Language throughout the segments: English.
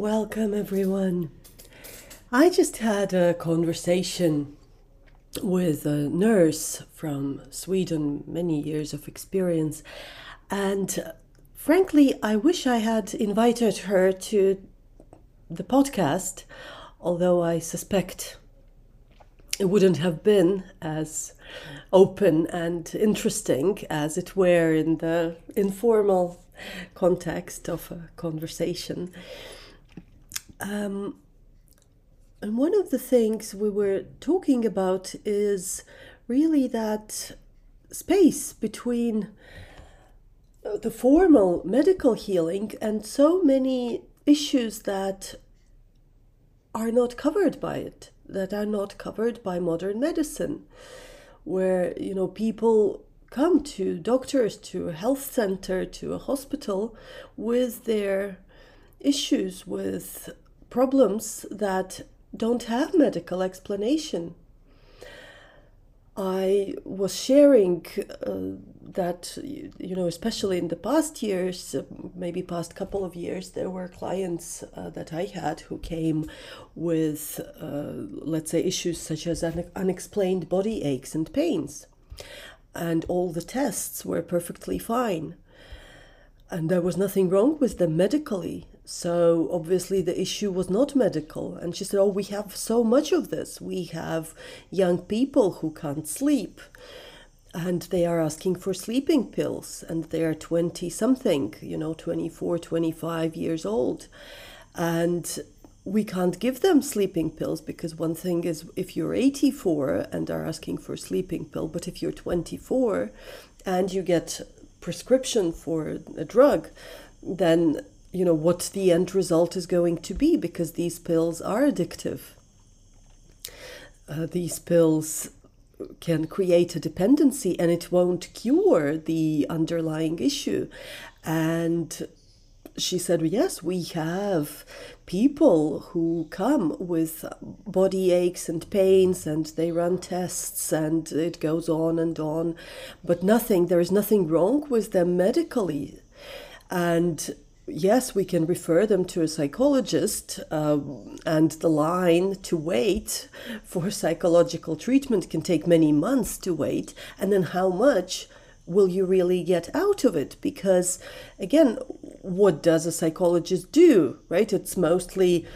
Welcome, everyone. I just had a conversation with a nurse from Sweden, many years of experience, and uh, frankly, I wish I had invited her to the podcast, although I suspect it wouldn't have been as open and interesting as it were in the informal context of a conversation. Um, and one of the things we were talking about is really that space between uh, the formal medical healing and so many issues that are not covered by it, that are not covered by modern medicine, where you know people come to doctors, to a health center, to a hospital with their issues, with problems that don't have medical explanation. I was sharing uh, that, you know, especially in the past years, uh, maybe past couple of years, there were clients uh, that I had who came with, uh, let's say, issues such as unexplained body aches and pains. And all the tests were perfectly fine. And there was nothing wrong with them medically. So obviously the issue was not medical. And she said, Oh, we have so much of this. We have young people who can't sleep and they are asking for sleeping pills and they are 20 something, you know, 24, 25 years old. And we can't give them sleeping pills because one thing is if you're 84 and are asking for a sleeping pill, but if you're 24 and you get prescription for a drug, then you know what the end result is going to be because these pills are addictive. Uh, these pills can create a dependency and it won't cure the underlying issue. And she said, Yes, we have people who come with body aches and pains and they run tests and it goes on and on, but nothing, there is nothing wrong with them medically. And yes, we can refer them to a psychologist, uh, and the line to wait for psychological treatment can take many months to wait. And then, how much will you really get out of it? Because, again, what does a psychologist do, right? It's mostly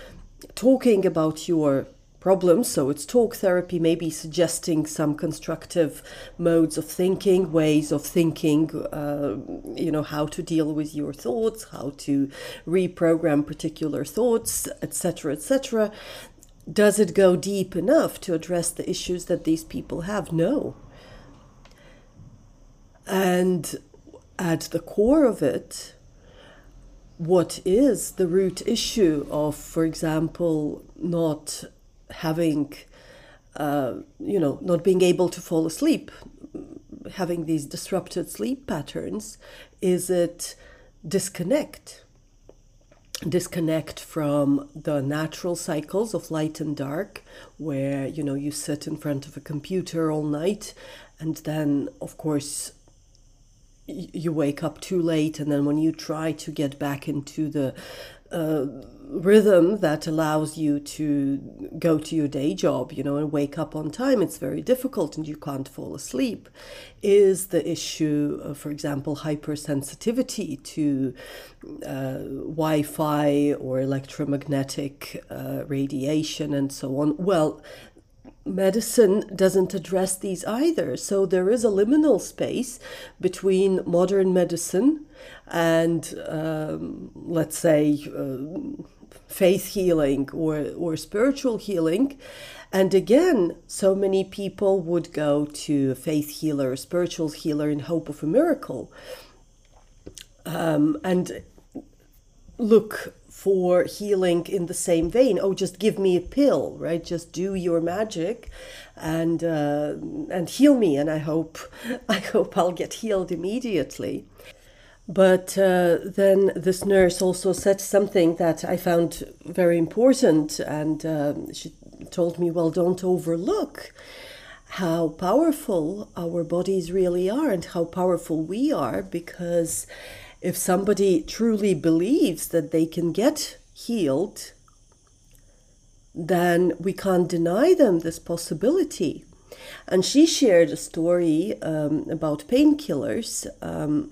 talking about your problems. So it's talk therapy, maybe suggesting some constructive modes of thinking, ways of thinking, uh, you know, how to deal with your thoughts, how to reprogram particular thoughts, etc., etc. Does it go deep enough to address the issues that these people have? No. And at the core of it, what is the root issue of, for example, not having, uh, you know, not being able to fall asleep, having these disrupted sleep patterns? Is it disconnect? Disconnect from the natural cycles of light and dark, where you know you sit in front of a computer all night, and then of course you wake up too late and then when you try to get back into the uh, rhythm that allows you to go to your day job, you know, and wake up on time, it's very difficult and you can't fall asleep. Is the issue, of, for example, hypersensitivity to uh, Wi Fi or electromagnetic uh, radiation and so on? Well, medicine doesn't address these either. So there is a liminal space between modern medicine and, um, let's say, uh, faith healing or, or spiritual healing. And again, so many people would go to a faith healer, a spiritual healer in hope of a miracle. Um, and look for healing in the same vein. Oh, just give me a pill, right? Just do your magic, and uh, and heal me. And I hope I hope I'll get healed immediately. But uh, then this nurse also said something that I found very important, and uh, she told me, "Well, don't overlook." How powerful our bodies really are, and how powerful we are, because if somebody truly believes that they can get healed, then we can't deny them this possibility. And she shared a story um, about painkillers. Um,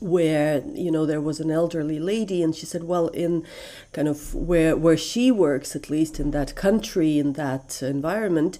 where you know there was an elderly lady and she said well in kind of where where she works at least in that country in that environment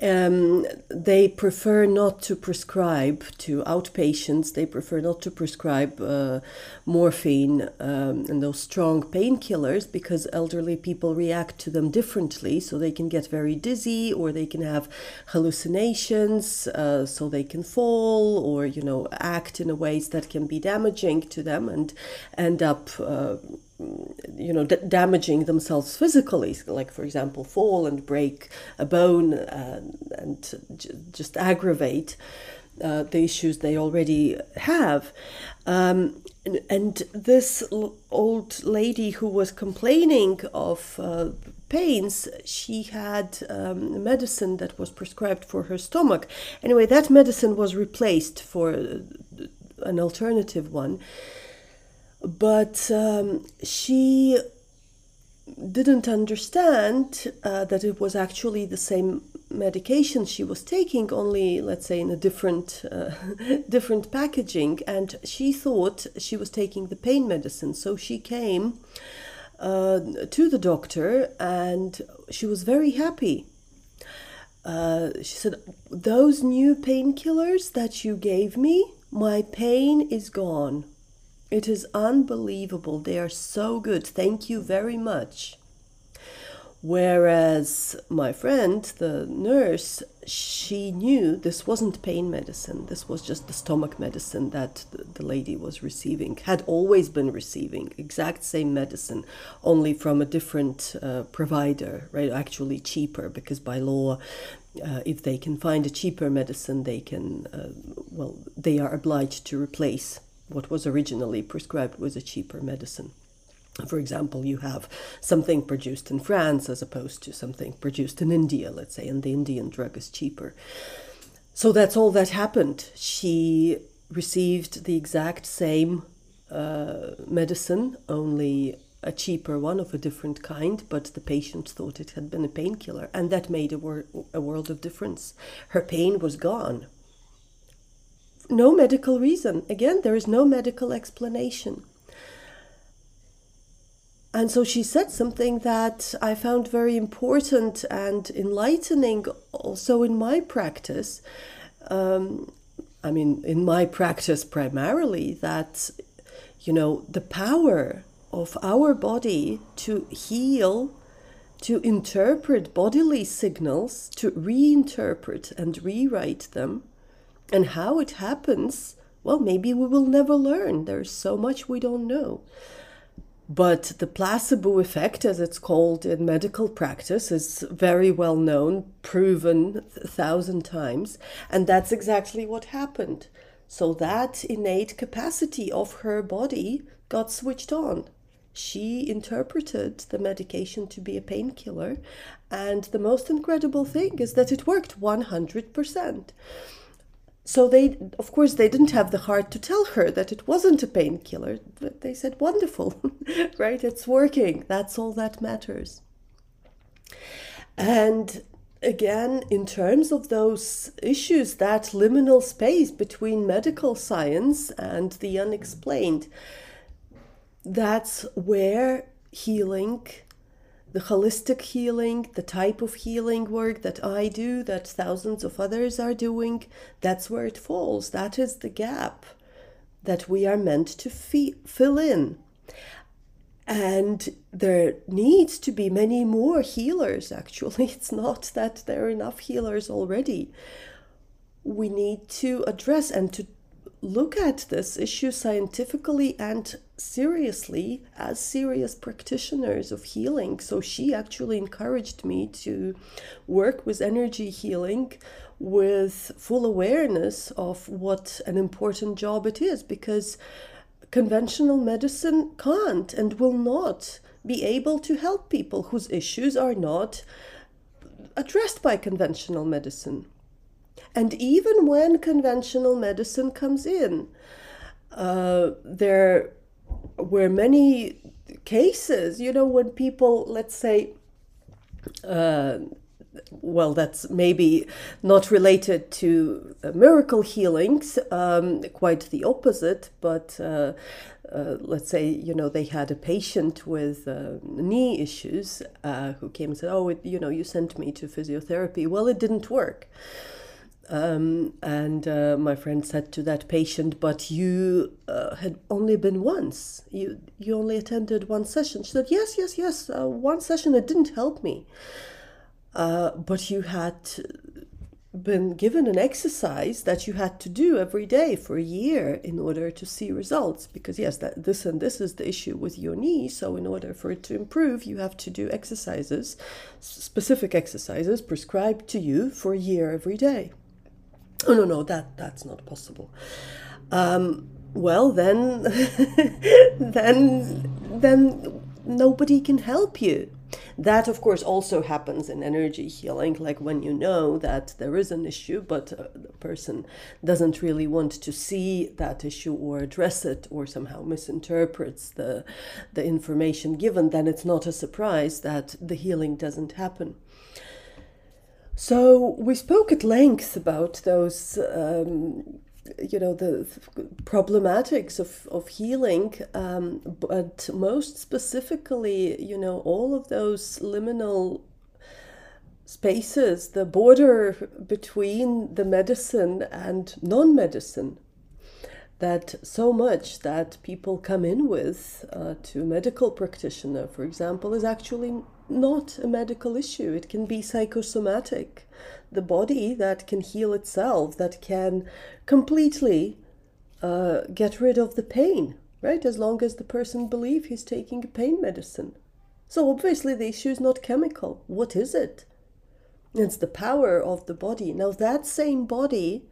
um, they prefer not to prescribe to outpatients. They prefer not to prescribe uh, morphine um, and those strong painkillers because elderly people react to them differently. So they can get very dizzy or they can have hallucinations uh, so they can fall or you know act in ways that can be damaging to them and end up uh, you know d- damaging themselves physically like for example fall and break a bone uh, and j- just aggravate uh, the issues they already have. Um, and, and, this l- old lady who was complaining of uh, pains she had um, medicine that was prescribed for her stomach. Anyway that medicine was replaced for an alternative one but um, she didn't understand uh, that it was actually the same medication she was taking only let's say in a different uh, different packaging. And she thought she was taking the pain medicine. So she came uh, to the doctor and she was very happy. Uh, she said those new painkillers that you gave me my pain is gone it is unbelievable. They are so good. Thank you very much. Whereas my friend, the nurse, she knew this wasn't pain medicine. This was just the stomach medicine that the lady was receiving, had always been receiving, exact same medicine, only from a different uh, provider, right? Actually cheaper, because by law, uh, if they can find a cheaper medicine, they can, uh, well, they are obliged to replace what was originally prescribed was a cheaper medicine. For example, you have something produced in France as opposed to something produced in India, let's say, and the Indian drug is cheaper. So that's all that happened. She received the exact same uh, medicine, only a cheaper one of a different kind, but the patient thought it had been a painkiller, and that made a, wor- a world of difference. Her pain was gone no medical reason. Again, there is no medical explanation. And so she said something that I found very important and enlightening also in my practice. Um, I mean, in my practice primarily, that, you know, the power of our body to heal, to interpret bodily signals, to reinterpret and rewrite them, and how it happens, well, maybe we will never learn. There's so much we don't know. But the placebo effect, as it's called in medical practice, is very well known, proven a thousand times. And that's exactly what happened. So that innate capacity of her body got switched on. She interpreted the medication to be a painkiller. And the most incredible thing is that it worked 100%. So they, of course, they didn't have the heart to tell her that it wasn't a painkiller. But they said, "Wonderful, right? It's working. That's all that matters." And again, in terms of those issues, that liminal space between medical science and the unexplained, that's where healing the holistic healing, the type of healing work that I do, that thousands of others are doing, that's where it falls. That is the gap that we are meant to fi- fill in. And there needs to be many more healers, actually. It's not that there are enough healers already. We need to address and to look at this issue scientifically and seriously as serious practitioners of healing. So she actually encouraged me to work with energy healing with full awareness of what an important job it is because conventional medicine can't and will not be able to help people whose issues are not addressed by conventional medicine. And even when conventional medicine comes in, uh, there were many cases, you know, when people, let's say, uh, well, that's maybe not related to uh, miracle healings, um, quite the opposite, but uh, uh, let's say, you know, they had a patient with uh, knee issues uh, who came and said, Oh, it, you know, you sent me to physiotherapy. Well, it didn't work. Um, and uh, my friend said to that patient, "But you uh, had only been once. You you only attended one session." She said, "Yes, yes, yes. Uh, one session. It didn't help me. Uh, but you had been given an exercise that you had to do every day for a year in order to see results. Because yes, that this and this is the issue with your knee. So in order for it to improve, you have to do exercises, specific exercises prescribed to you for a year every day." Oh no, no, that that's not possible. Um, well, then, then, then nobody can help you. That, of course, also happens in energy healing, like when you know that there is an issue, but uh, the person doesn't really want to see that issue or address it, or somehow misinterprets the the information given. Then it's not a surprise that the healing doesn't happen. So we spoke at length about those, um, you know, the problematics of, of healing, um, but most specifically, you know, all of those liminal spaces, the border between the medicine and non medicine. That so much that people come in with uh, to medical practitioner, for example, is actually not a medical issue. It can be psychosomatic. The body that can heal itself, that can completely uh, get rid of the pain, right? As long as the person believes he's taking pain medicine. So obviously the issue is not chemical. What is it? It's the power of the body. Now that same body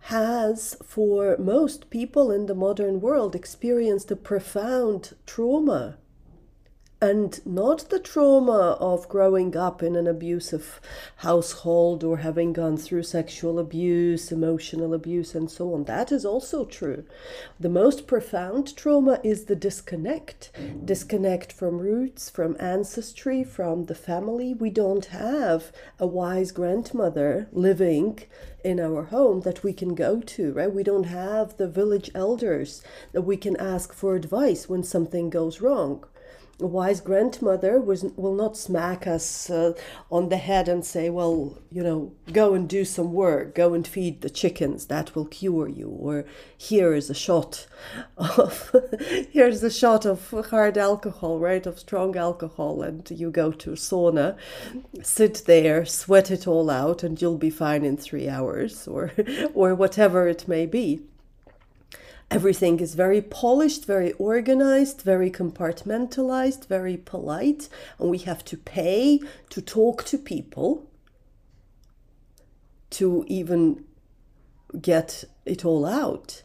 has, for most people in the modern world, experienced a profound trauma and not the trauma of growing up in an abusive household or having gone through sexual abuse, emotional abuse, and so on. That is also true. The most profound trauma is the disconnect disconnect from roots, from ancestry, from the family. We don't have a wise grandmother living in our home that we can go to, right? We don't have the village elders that we can ask for advice when something goes wrong wise grandmother was, will not smack us uh, on the head and say, well, you know, go and do some work, go and feed the chickens, that will cure you. Or here is a shot of, here's a shot of hard alcohol, right, of strong alcohol, and you go to sauna, sit there, sweat it all out, and you'll be fine in three hours, or, or whatever it may be. Everything is very polished, very organized, very compartmentalized, very polite, and we have to pay to talk to people to even get it all out.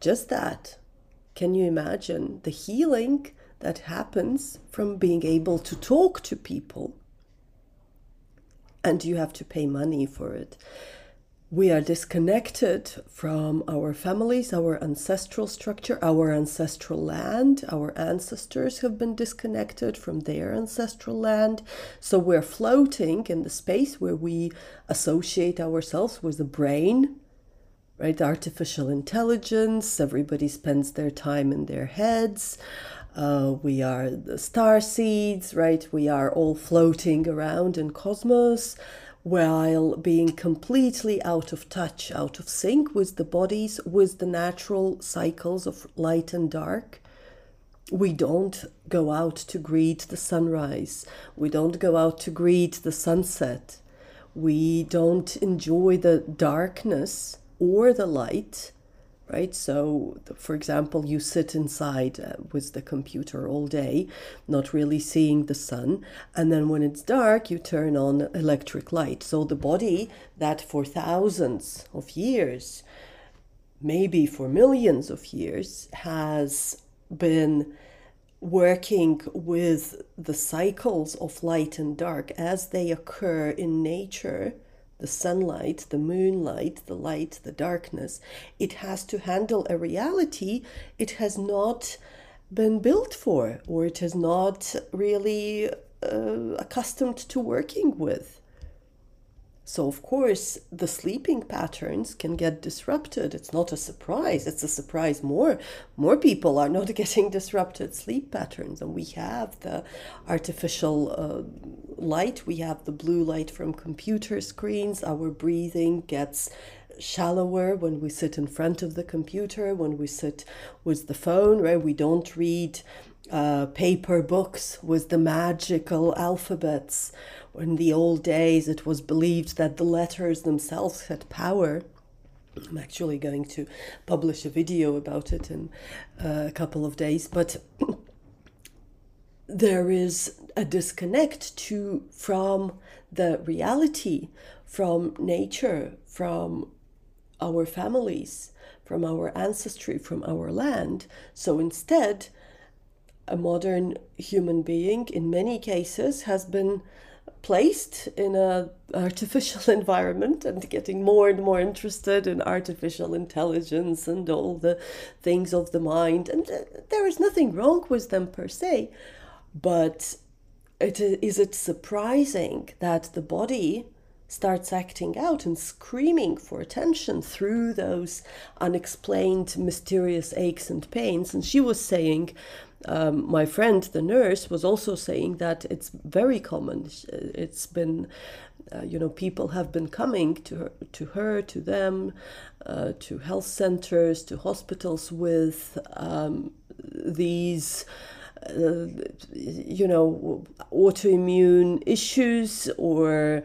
Just that. Can you imagine the healing that happens from being able to talk to people? And you have to pay money for it we are disconnected from our families, our ancestral structure, our ancestral land. Our ancestors have been disconnected from their ancestral land. So we're floating in the space where we associate ourselves with the brain, right? Artificial intelligence. Everybody spends their time in their heads. Uh, we are the star seeds, right? We are all floating around in cosmos while being completely out of touch, out of sync with the bodies, with the natural cycles of light and dark. We don't go out to greet the sunrise. We don't go out to greet the sunset. We don't enjoy the darkness or the light right? So, for example, you sit inside uh, with the computer all day, not really seeing the sun, and then when it's dark, you turn on electric light. So, the body that for thousands of years, maybe for millions of years, has been working with the cycles of light and dark as they occur in nature the sunlight, the moonlight, the light, the darkness. It has to handle a reality it has not been built for or it has not really uh, accustomed to working with. So, of course, the sleeping patterns can get disrupted. It's not a surprise. It's a surprise more. More people are not getting disrupted sleep patterns. And we have the artificial uh, light, we have the blue light from computer screens. Our breathing gets shallower when we sit in front of the computer, when we sit with the phone, right? We don't read uh, paper books with the magical alphabets. In the old days, it was believed that the letters themselves had power. I'm actually going to publish a video about it in uh, a couple of days, but there is a disconnect to from the reality, from nature, from our families, from our ancestry, from our land. So instead, a modern human being in many cases has been placed in a artificial environment and getting more and more interested in artificial intelligence and all the things of the mind. And uh, there is nothing wrong with them per se but it is it surprising that the body starts acting out and screaming for attention through those unexplained mysterious aches and pains? And she was saying um, my friend, the nurse, was also saying that it's very common. It's been, uh, you know, people have been coming to her, to her, to them, uh, to health centers, to hospitals with um, these. Uh, you know, autoimmune issues or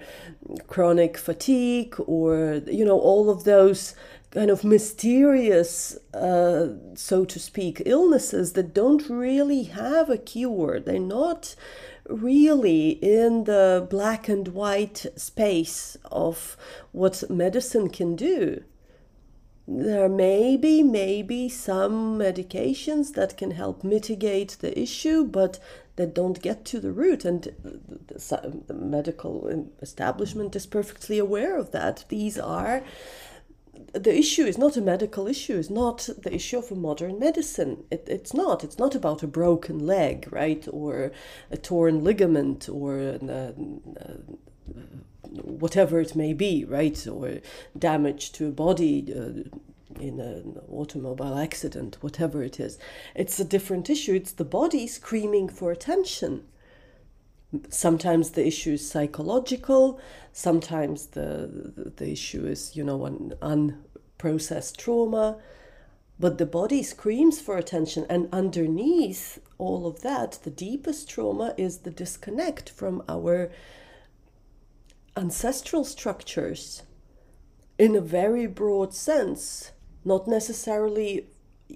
chronic fatigue, or, you know, all of those kind of mysterious, uh, so to speak, illnesses that don't really have a cure. They're not really in the black and white space of what medicine can do. There may be maybe some medications that can help mitigate the issue, but that don't get to the root. And the, the medical establishment is perfectly aware of that. These are the issue is not a medical issue. It's not the issue of a modern medicine. It, it's not. It's not about a broken leg, right, or a torn ligament, or an, uh, uh, whatever it may be, right, or damage to a body. Uh, in an automobile accident, whatever it is. It's a different issue. It's the body screaming for attention sometimes the issue is psychological sometimes the, the, issue is you know an unprocessed trauma but the body screams for attention and underneath all of that the deepest trauma is the disconnect from our ancestral structures in a very broad sense not necessarily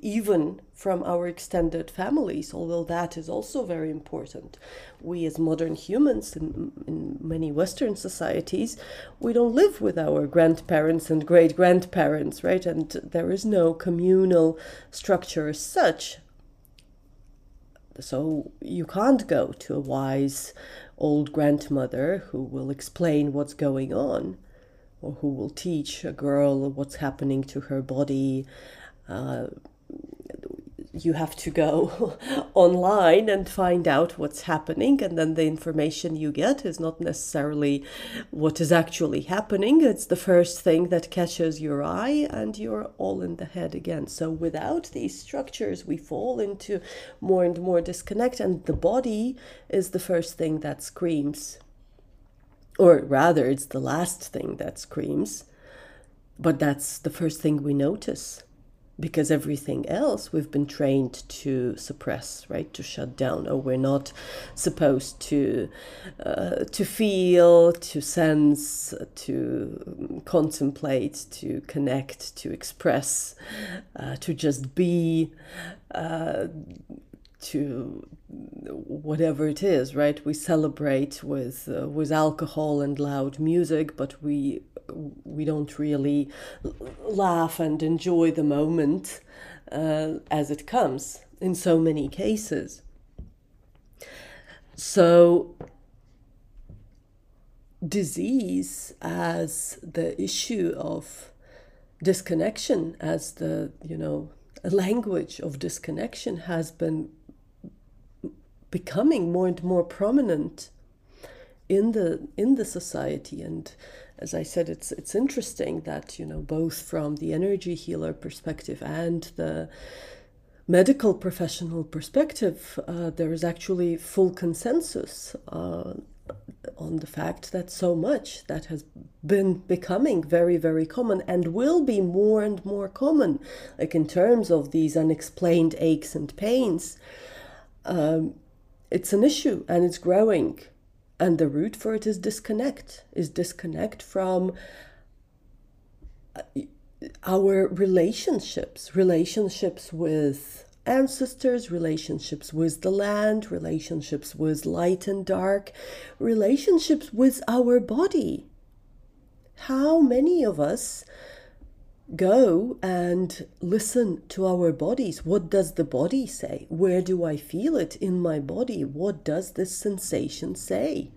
even from our extended families, although that is also very important. We, as modern humans in, in many Western societies, we don't live with our grandparents and great grandparents, right? And there is no communal structure as such. So you can't go to a wise old grandmother who will explain what's going on or who will teach a girl what's happening to her body. Uh, you have to go online and find out what's happening and then the information you get is not necessarily what is actually happening. It's the first thing that catches your eye and you're all in the head again. So without these structures we fall into more and more disconnect and the body is the first thing that screams or rather it's the last thing that screams. But that's the first thing we notice because everything else we've been trained to suppress right to shut down or we're not supposed to uh, to feel to sense to contemplate to connect to express uh, to just be uh, to whatever it is right? We celebrate with uh, with alcohol and loud music but we we don't really laugh and enjoy the moment uh, as it comes in so many cases. So, disease as the issue of disconnection, as the, you know, language of disconnection has been becoming more and more prominent in the in the society and as I said, it's it's interesting that you know both from the energy healer perspective and the medical professional perspective, uh, there is actually full consensus uh, on the fact that so much that has been becoming very very common and will be more and more common, like in terms of these unexplained aches and pains. Um, it's an issue and it's growing and the root for it is disconnect is disconnect from uh, our relationships relationships with ancestors relationships with the land relationships with light and dark relationships with our body. How many of us go and listen to our bodies. What does the body say? Where do I feel it in my body? What does this sensation say?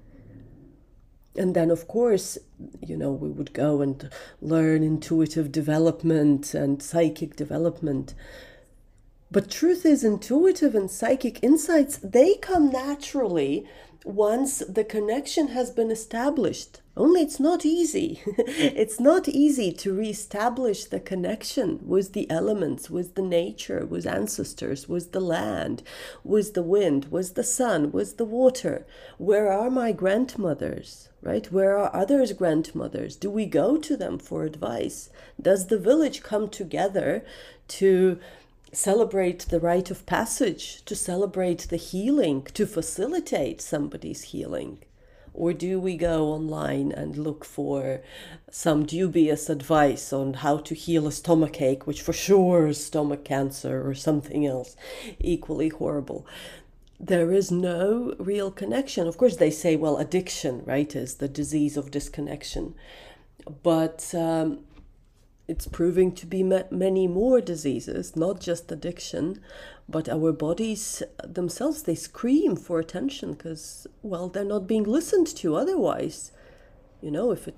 And then, of course, you know, we would go and learn intuitive development and psychic development. But truth is, intuitive and psychic insights, they come naturally once the connection has been established. Only it's not easy. it's not easy to reestablish the connection with the elements, with the nature, with ancestors, with the land, with the wind, with the sun, with the water. Where are my grandmothers? Right? Where are others' grandmothers? Do we go to them for advice? Does the village come together to celebrate the rite of passage, to celebrate the healing, to facilitate somebody's healing? Or do we go online and look for some dubious advice on how to heal a stomach ache, which for sure is stomach cancer or something else equally horrible? There is no real connection. Of course, they say, well, addiction, right, is the disease of disconnection. But um, it's proving to be many more diseases, not just addiction, but our bodies themselves, they scream for attention because, well, they're not being listened to otherwise. You know, if it,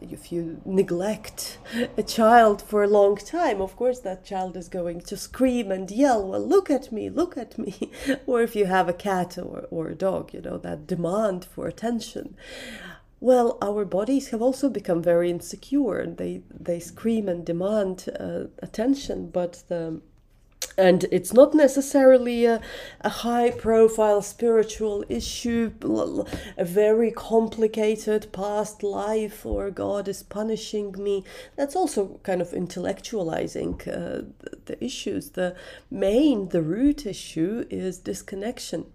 if you neglect a child for a long time, of course that child is going to scream and yell, well, look at me, look at me. or if you have a cat or, or a dog, you know, that demand for attention well, our bodies have also become very insecure and they, they scream and demand uh, attention, but the and it's not necessarily a, a high profile spiritual issue, a very complicated past life, or God is punishing me. That's also kind of intellectualizing uh, the, the issues. The main, the root issue is disconnection.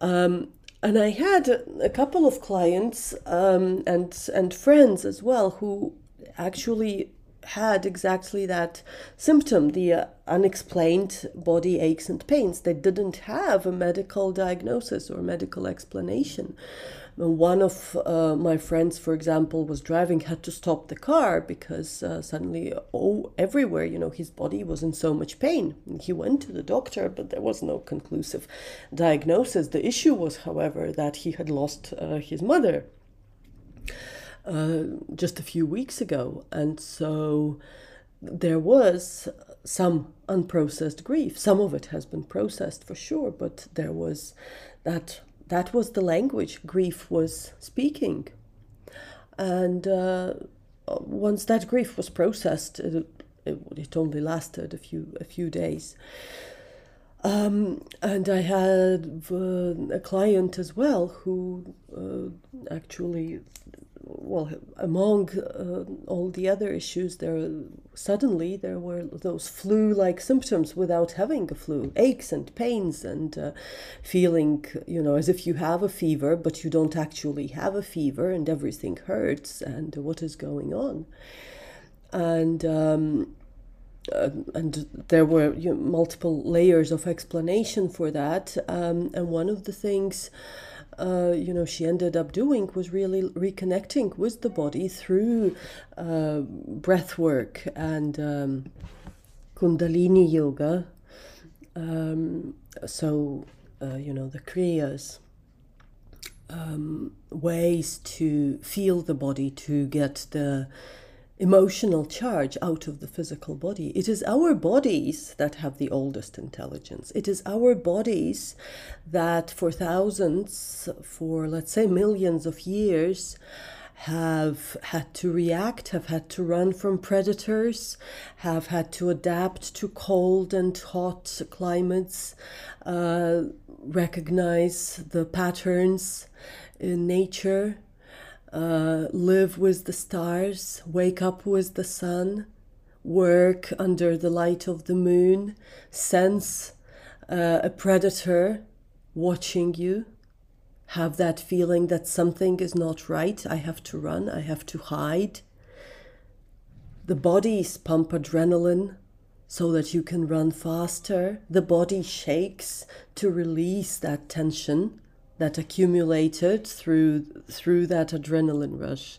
Um, and I had a couple of clients um, and and friends as well who actually had exactly that symptom the uh, unexplained body aches and pains. They didn't have a medical diagnosis or medical explanation one of uh, my friends, for example, was driving, had to stop the car because uh, suddenly, oh, everywhere, you know, his body was in so much pain. He went to the doctor, but there was no conclusive diagnosis. The issue was, however, that he had lost uh, his mother uh, just a few weeks ago. And so there was some unprocessed grief. Some of it has been processed for sure, but there was that that was the language grief was speaking. And uh, once that grief was processed, it, it, it, only lasted a few a few days. Um, and I had uh, a client as well who uh, actually well, among uh, all the other issues, there suddenly there were those flu-like symptoms without having a flu, aches and pains, and uh, feeling, you know, as if you have a fever, but you don't actually have a fever, and everything hurts, and what is going on? And um, uh, and there were you know, multiple layers of explanation for that, um, and one of the things uh, you know, she ended up doing was really reconnecting with the body through uh, breath work and um, Kundalini yoga. Um, so, uh, you know, the Kriyas. um, ways to feel the body, to get the emotional charge out of the physical body. It is our bodies that have the oldest intelligence. It is our bodies that, for thousands, for let's say millions of years, have had to react, have had to run from predators, have had to adapt to cold and hot climates, uh, recognize the patterns in nature, uh, live with the stars, wake up with the sun, work under the light of the moon, sense uh, a predator watching you have that feeling that something is not right, I have to run, I have to hide. The bodies pump adrenaline so that you can run faster. The body shakes to release that tension that accumulated through through that adrenaline rush.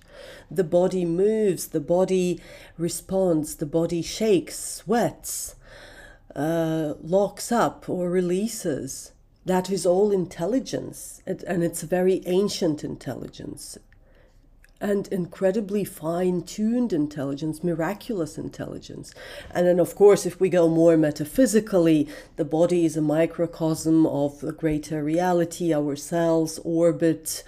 The body moves, the body responds, the body shakes, sweats, uh, locks up or releases. That is all intelligence, and it's a very ancient intelligence and incredibly fine tuned intelligence, miraculous intelligence. And then, of course, if we go more metaphysically, the body is a microcosm of a greater reality. Our cells orbit,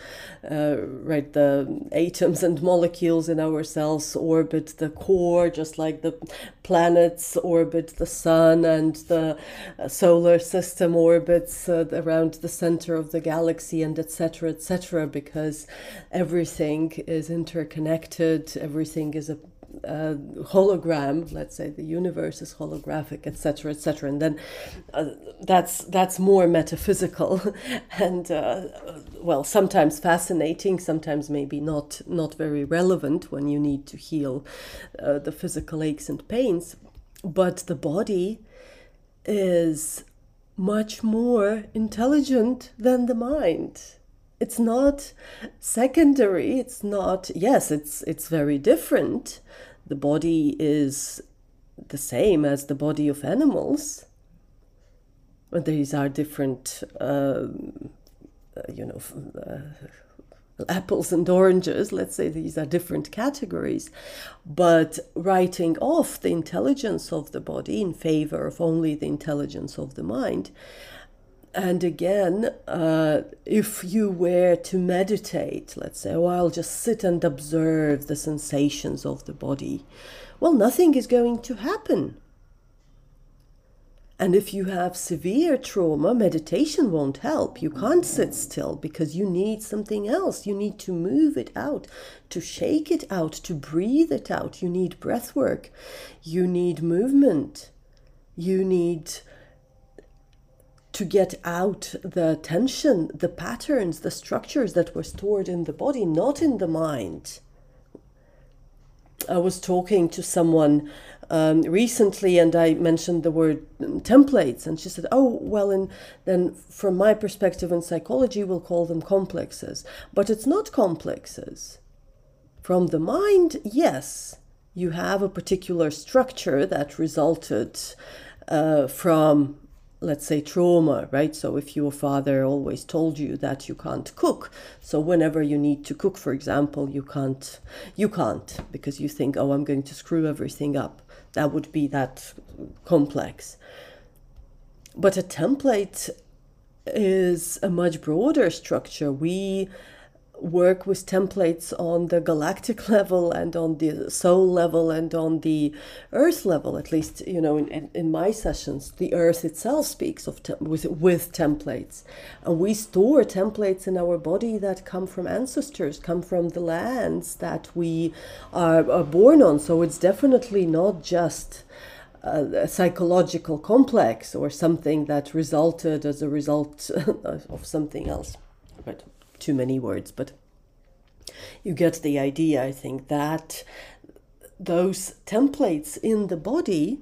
uh, right, the atoms and molecules in our cells orbit the core, just like the planets orbit the sun and the uh, solar system orbits uh, around the center of the galaxy, and etc., etc., because everything is is interconnected, everything is a, a hologram. Let's say the universe is holographic, etc., etc. And then uh, that's that's more metaphysical, and uh, well, sometimes fascinating, sometimes maybe not not very relevant when you need to heal uh, the physical aches and pains. But the body is much more intelligent than the mind it's not secondary it's not yes it's it's very different. The body is the same as the body of animals. But these are different uh, you know uh, apples and oranges let's say these are different categories. But writing off the intelligence of the body in favor of only the intelligence of the mind and again, uh, if you were to meditate, let's say, oh, I'll just sit and observe the sensations of the body, well, nothing is going to happen. And if you have severe trauma, meditation won't help. You can't sit still because you need something else. You need to move it out, to shake it out, to breathe it out. You need breath work. You need movement. You need to get out the tension, the patterns, the structures that were stored in the body, not in the mind. I was talking to someone um, recently and I mentioned the word templates, and she said, Oh, well, and then from my perspective in psychology, we'll call them complexes. But it's not complexes. From the mind, yes, you have a particular structure that resulted uh, from let's say trauma right? So if your father always told you that you can't cook so whenever you need to cook for example you can't you can't because you think oh i'm going to screw everything up. That would be that complex. But a template is a much broader structure. We work with templates on the galactic level and on the soul level and on the earth level at least you know in, in my sessions the earth itself speaks of te- with, with templates. And we store templates in our body that come from ancestors come from the lands that we are, are born on. So it's definitely not just a, psychological complex or something that resulted as a result of something else. Right too many words, but you get the idea, I think, that those templates in the body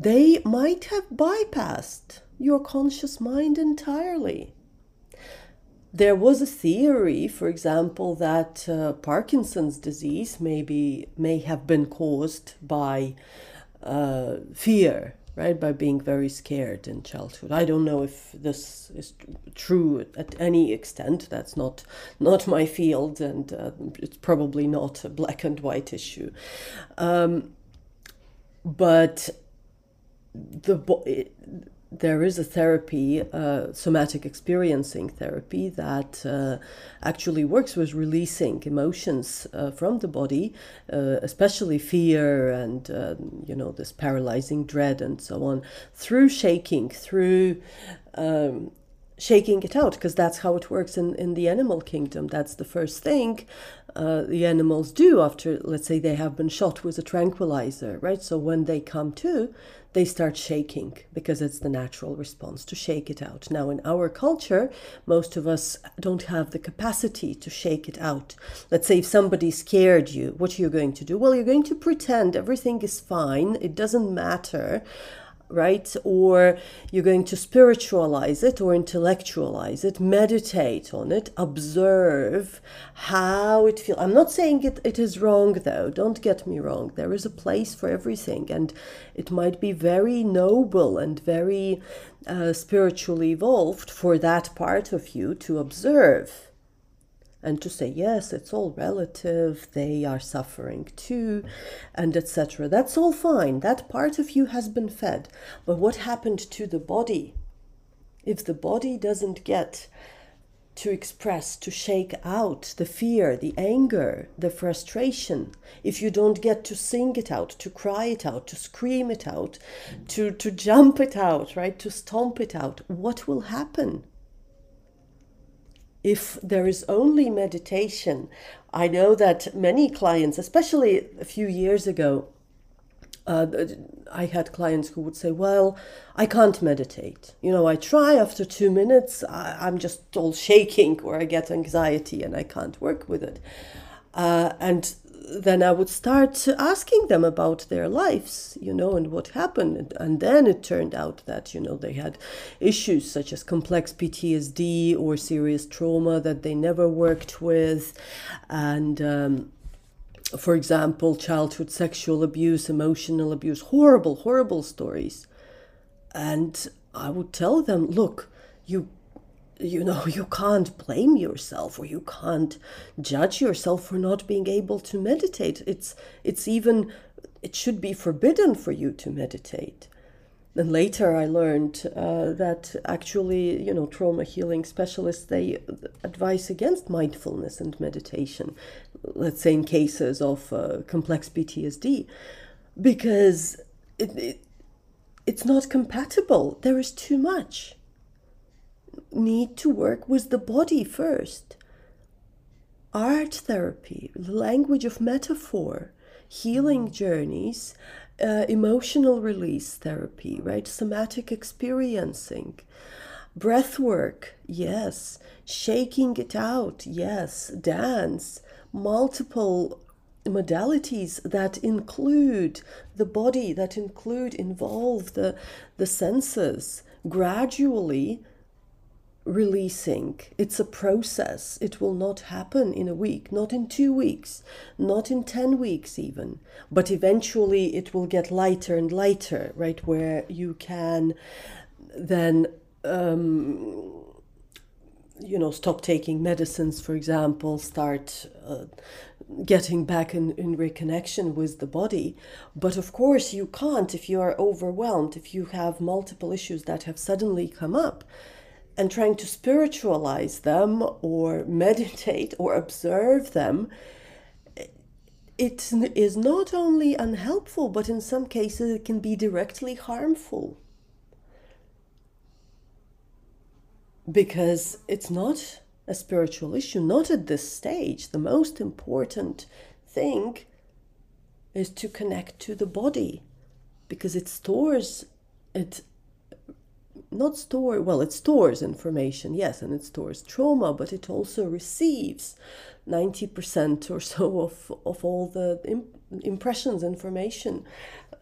they might have bypassed your conscious mind entirely. There was a theory, for example, that uh, Parkinson's disease maybe may have been caused by uh, fear, right? By being very scared in childhood. I don't know if this is true at any extent. That's not not my field, and uh, it's probably not a black and white issue. Um, but the there is a therapy, uh, somatic experiencing therapy, that uh, actually works with releasing emotions uh, from the body, uh, especially fear and uh, you know this paralyzing dread and so on, through shaking, through um, shaking it out, because that's how it works in, in the animal kingdom. That's the first thing uh, the animals do after, let's say, they have been shot with a tranquilizer, right? So when they come to, they start shaking because it's the natural response to shake it out. Now, in our culture, most of us don't have the capacity to shake it out. Let's say if somebody scared you, what are you going to do? Well, you're going to pretend everything is fine, it doesn't matter right? Or you're going to spiritualize it or intellectualize it, meditate on it, observe how it feels. I'm not saying it, it is wrong, though. Don't get me wrong. There is a place for everything, and it might be very noble and very uh, spiritually evolved for that part of you to observe and to say yes it's all relative they are suffering too and etc that's all fine. That part of you has been fed. But what happened to the body? If the body doesn't get to express to shake out the fear the anger the frustration if you don't get to sing it out to cry it out to scream it out to to jump it out right to stomp it out what will happen if there is only meditation, I know that many clients, especially a few years ago, uh, I had clients who would say, Well, I can't meditate. You know, I try after two minutes, I, am just all shaking or I get anxiety and I can't work with it. Uh, and then I would start asking them about their lives, you know, and what happened. And then it turned out that, you know, they had issues such as complex PTSD or serious trauma that they never worked with. And, um, for example, childhood sexual abuse, emotional abuse, horrible, horrible stories. And I would tell them, look, you you know, you can't blame yourself or you can't judge yourself for not being able to meditate. It's it's even it should be forbidden for you to meditate. And later I learned uh, that actually, you know, trauma healing specialists they advise against mindfulness and meditation. Let's say in cases of uh, complex PTSD, because it, it it's not compatible. There is too much need to work with the body first. Art therapy, the language of metaphor, healing journeys, uh, emotional release therapy, right? Somatic experiencing, breath work, yes, shaking it out, yes, dance, multiple modalities that include the body, that include, involve the, the senses, gradually releasing. It's a process. It will not happen in a week, not in two weeks, not in 10 weeks, even. But eventually it will get lighter and lighter, right? Where you can then, um, you know, stop taking medicines, for example, start. Uh, getting back in, in reconnection with the body. But of course, you can't if you are overwhelmed, if you have multiple issues that have suddenly come up and trying to spiritualize them or meditate or observe them, it is not only unhelpful, but in some cases it can be directly harmful. Because it's not a spiritual issue, not at this stage. The most important thing is to connect to the body because it stores it not store well it stores information yes and it stores trauma but it also receives 90% or so of, of all the imp- impressions information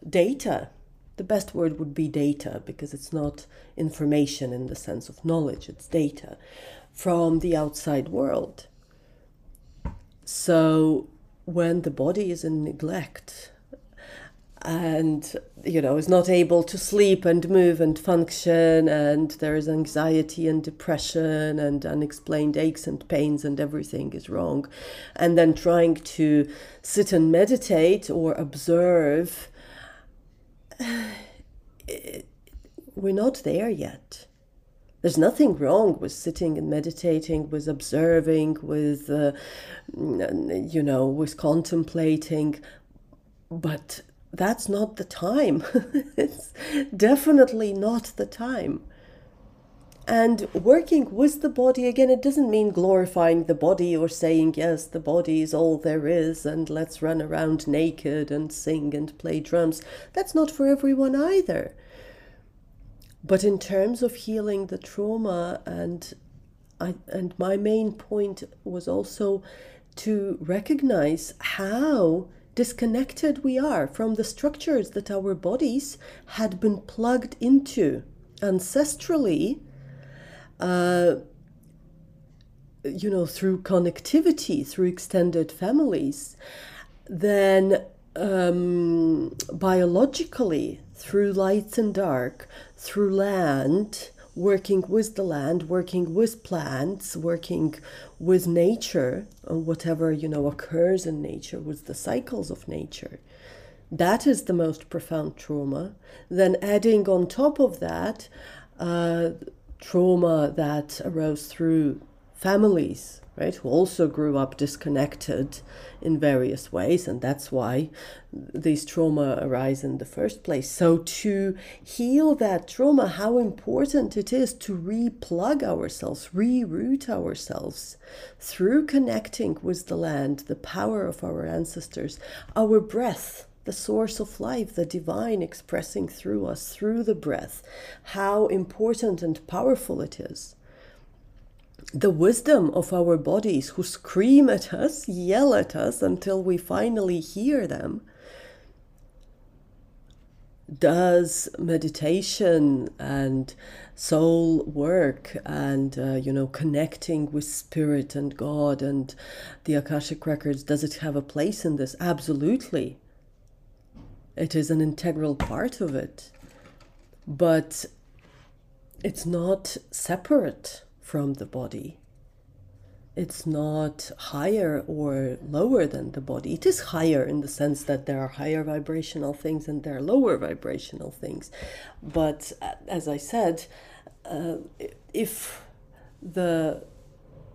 data. The best word would be data because it's not information in the sense of knowledge it's data from the outside world. So when the body is in neglect and you know is not able to sleep and move and function and there is anxiety and depression and unexplained aches and pains and everything is wrong. And then trying to sit and meditate or observe we're not there yet. There's nothing wrong with sitting and meditating with observing with uh, you know with contemplating but that's not the time. it's definitely not the time. And working with the body, again, it doesn't mean glorifying the body or saying, yes, the body is all there is and let's run around naked and sing and play drums. That's not for everyone either. But in terms of healing the trauma, and, I, and my main point was also to recognize how disconnected we are from the structures that our bodies had been plugged into ancestrally, uh, you know, through connectivity, through extended families, then um, biologically, through light and dark, through land, working with the land, working with plants, working with nature, whatever you know occurs in nature, with the cycles of nature. That is the most profound trauma. Then adding on top of that, uh, trauma that arose through families, right, who also grew up disconnected in various ways, and that's why these trauma arise in the first place. So, to heal that trauma, how important it is to replug ourselves, reroot ourselves through connecting with the land, the power of our ancestors, our breath the source of life, the divine expressing through us, through the breath, how important and powerful it is the wisdom of our bodies who scream at us, yell at us until we finally hear them. Does meditation and soul work and, uh, you know, connecting with spirit and God and the Akashic Records, does it have a place in this? Absolutely. It is an integral part of it. But it's not separate from the body. It's not higher or lower than the body. It is higher in the sense that there are higher vibrational things and there are lower vibrational things. But uh, as I said, uh, if the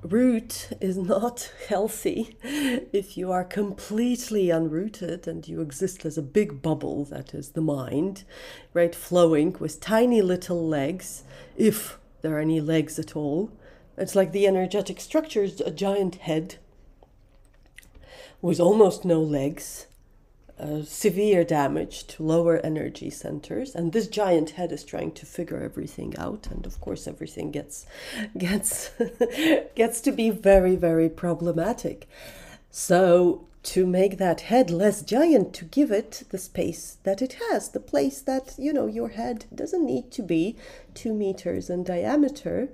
root is not healthy, if you are completely unrooted and you exist as a big bubble that is the mind, right, flowing with tiny little legs, if there are any legs at all. It's like the energetic structure is a giant head with almost no legs, uh, severe damage to lower energy centers, and this giant head is trying to figure everything out, and of course everything gets gets gets to be very very problematic. So to make that head less giant to give it the space that it has the place that you know your head doesn't need to be two meters in diameter.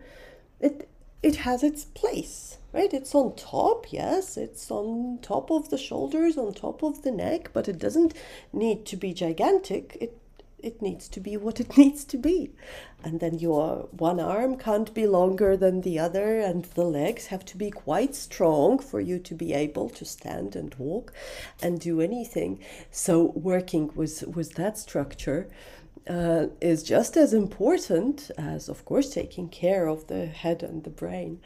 It it has its place right? It's on top yes. It's on top of the shoulders on top of the neck but it doesn't need to be gigantic. It it needs to be what it needs to be. And then your one arm can't be longer than the other, and the legs have to be quite strong for you to be able to stand and walk and do anything. So, working with, with that structure. Uh, is just as important as, of course, taking care of the head and the brain.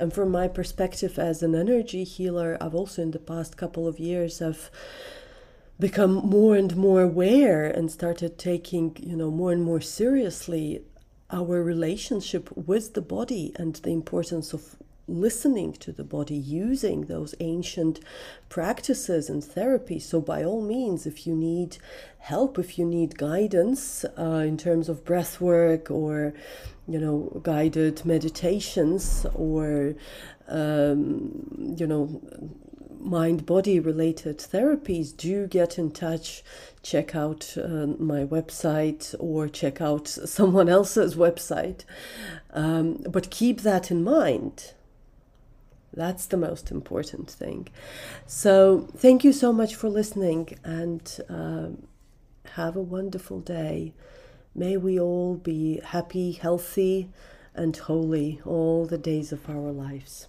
And from my perspective as an energy healer, I've also in the past couple of years have become more and more aware and started taking you know more and more seriously our relationship with the body and the importance of listening to the body using those ancient practices and therapies so by all means if you need help if you need guidance uh, in terms of breath work or you know guided meditations or um, you know mind body related therapies, do get in touch. Check out uh, my website or check out someone else's website. Um, but keep that in mind. That's the most important thing. So, thank you so much for listening. And uh, Have a wonderful day. May we all be happy, healthy, and holy all the days of our lives.